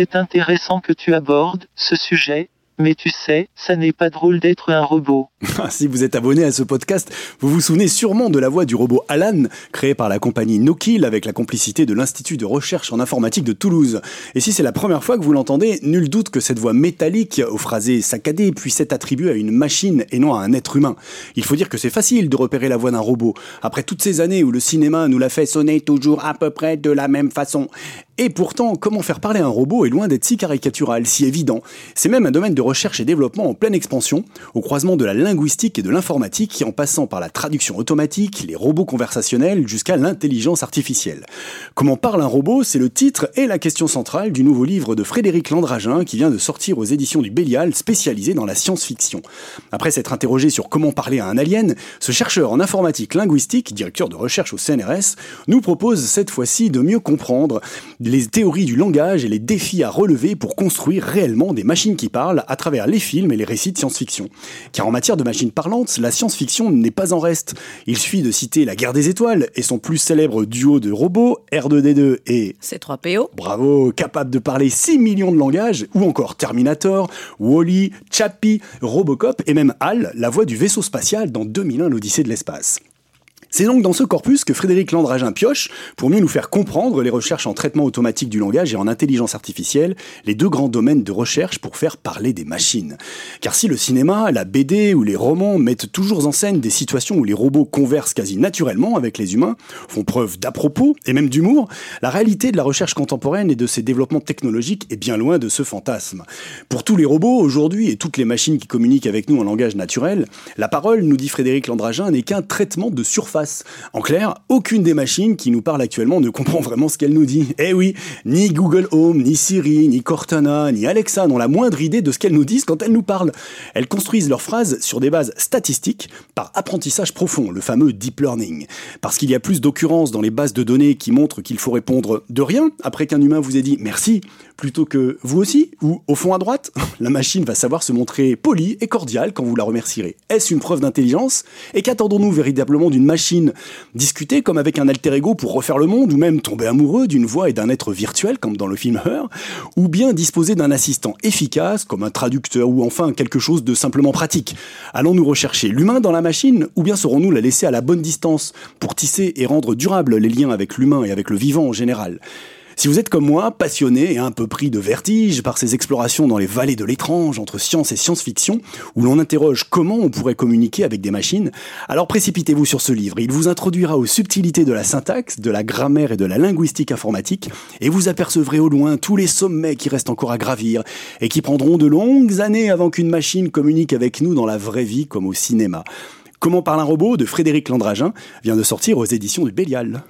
C'est intéressant que tu abordes ce sujet, mais tu sais, ça n'est pas drôle d'être un robot. si vous êtes abonné à ce podcast, vous vous souvenez sûrement de la voix du robot Alan, créé par la compagnie Nokill avec la complicité de l'Institut de recherche en informatique de Toulouse. Et si c'est la première fois que vous l'entendez, nul doute que cette voix métallique, au phrasé saccadé, puisse être attribuée à une machine et non à un être humain. Il faut dire que c'est facile de repérer la voix d'un robot, après toutes ces années où le cinéma nous l'a fait sonner toujours à peu près de la même façon. Et pourtant, comment faire parler un robot est loin d'être si caricatural, si évident? C'est même un domaine de recherche et développement en pleine expansion, au croisement de la linguistique et de l'informatique, en passant par la traduction automatique, les robots conversationnels, jusqu'à l'intelligence artificielle. Comment parle un robot? C'est le titre et la question centrale du nouveau livre de Frédéric Landragin qui vient de sortir aux éditions du Bélial, spécialisé dans la science-fiction. Après s'être interrogé sur comment parler à un alien, ce chercheur en informatique linguistique, directeur de recherche au CNRS, nous propose cette fois-ci de mieux comprendre les théories du langage et les défis à relever pour construire réellement des machines qui parlent à travers les films et les récits de science-fiction. Car en matière de machines parlantes, la science-fiction n'est pas en reste. Il suffit de citer La guerre des étoiles et son plus célèbre duo de robots, R2D2 et C3PO. Bravo, capable de parler 6 millions de langages, ou encore Terminator, Wally, Chappie, Robocop et même HAL, la voix du vaisseau spatial dans 2001 l'Odyssée de l'espace. C'est donc dans ce corpus que Frédéric Landragin pioche pour mieux nous faire comprendre les recherches en traitement automatique du langage et en intelligence artificielle, les deux grands domaines de recherche pour faire parler des machines. Car si le cinéma, la BD ou les romans mettent toujours en scène des situations où les robots conversent quasi naturellement avec les humains, font preuve d'à-propos et même d'humour, la réalité de la recherche contemporaine et de ses développements technologiques est bien loin de ce fantasme. Pour tous les robots aujourd'hui et toutes les machines qui communiquent avec nous en langage naturel, la parole, nous dit Frédéric Landragin, n'est qu'un traitement de surface en clair, aucune des machines qui nous parlent actuellement ne comprend vraiment ce qu'elle nous dit. Eh oui, ni Google Home, ni Siri, ni Cortana, ni Alexa n'ont la moindre idée de ce qu'elles nous disent quand elles nous parlent. Elles construisent leurs phrases sur des bases statistiques par apprentissage profond, le fameux deep learning. Parce qu'il y a plus d'occurrences dans les bases de données qui montrent qu'il faut répondre de rien après qu'un humain vous ait dit merci, plutôt que vous aussi, ou au fond à droite, la machine va savoir se montrer polie et cordiale quand vous la remercierez. Est-ce une preuve d'intelligence? Et qu'attendons-nous véritablement d'une machine discuter comme avec un alter ego pour refaire le monde, ou même tomber amoureux d'une voix et d'un être virtuel, comme dans le film Her, ou bien disposer d'un assistant efficace, comme un traducteur, ou enfin quelque chose de simplement pratique. Allons-nous rechercher l'humain dans la machine, ou bien saurons-nous la laisser à la bonne distance pour tisser et rendre durables les liens avec l'humain et avec le vivant en général? Si vous êtes comme moi, passionné et un peu pris de vertige par ces explorations dans les vallées de l'étrange entre science et science-fiction, où l'on interroge comment on pourrait communiquer avec des machines, alors précipitez-vous sur ce livre. Il vous introduira aux subtilités de la syntaxe, de la grammaire et de la linguistique informatique, et vous apercevrez au loin tous les sommets qui restent encore à gravir, et qui prendront de longues années avant qu'une machine communique avec nous dans la vraie vie comme au cinéma. Comment parle un robot de Frédéric Landragin vient de sortir aux éditions du Bélial.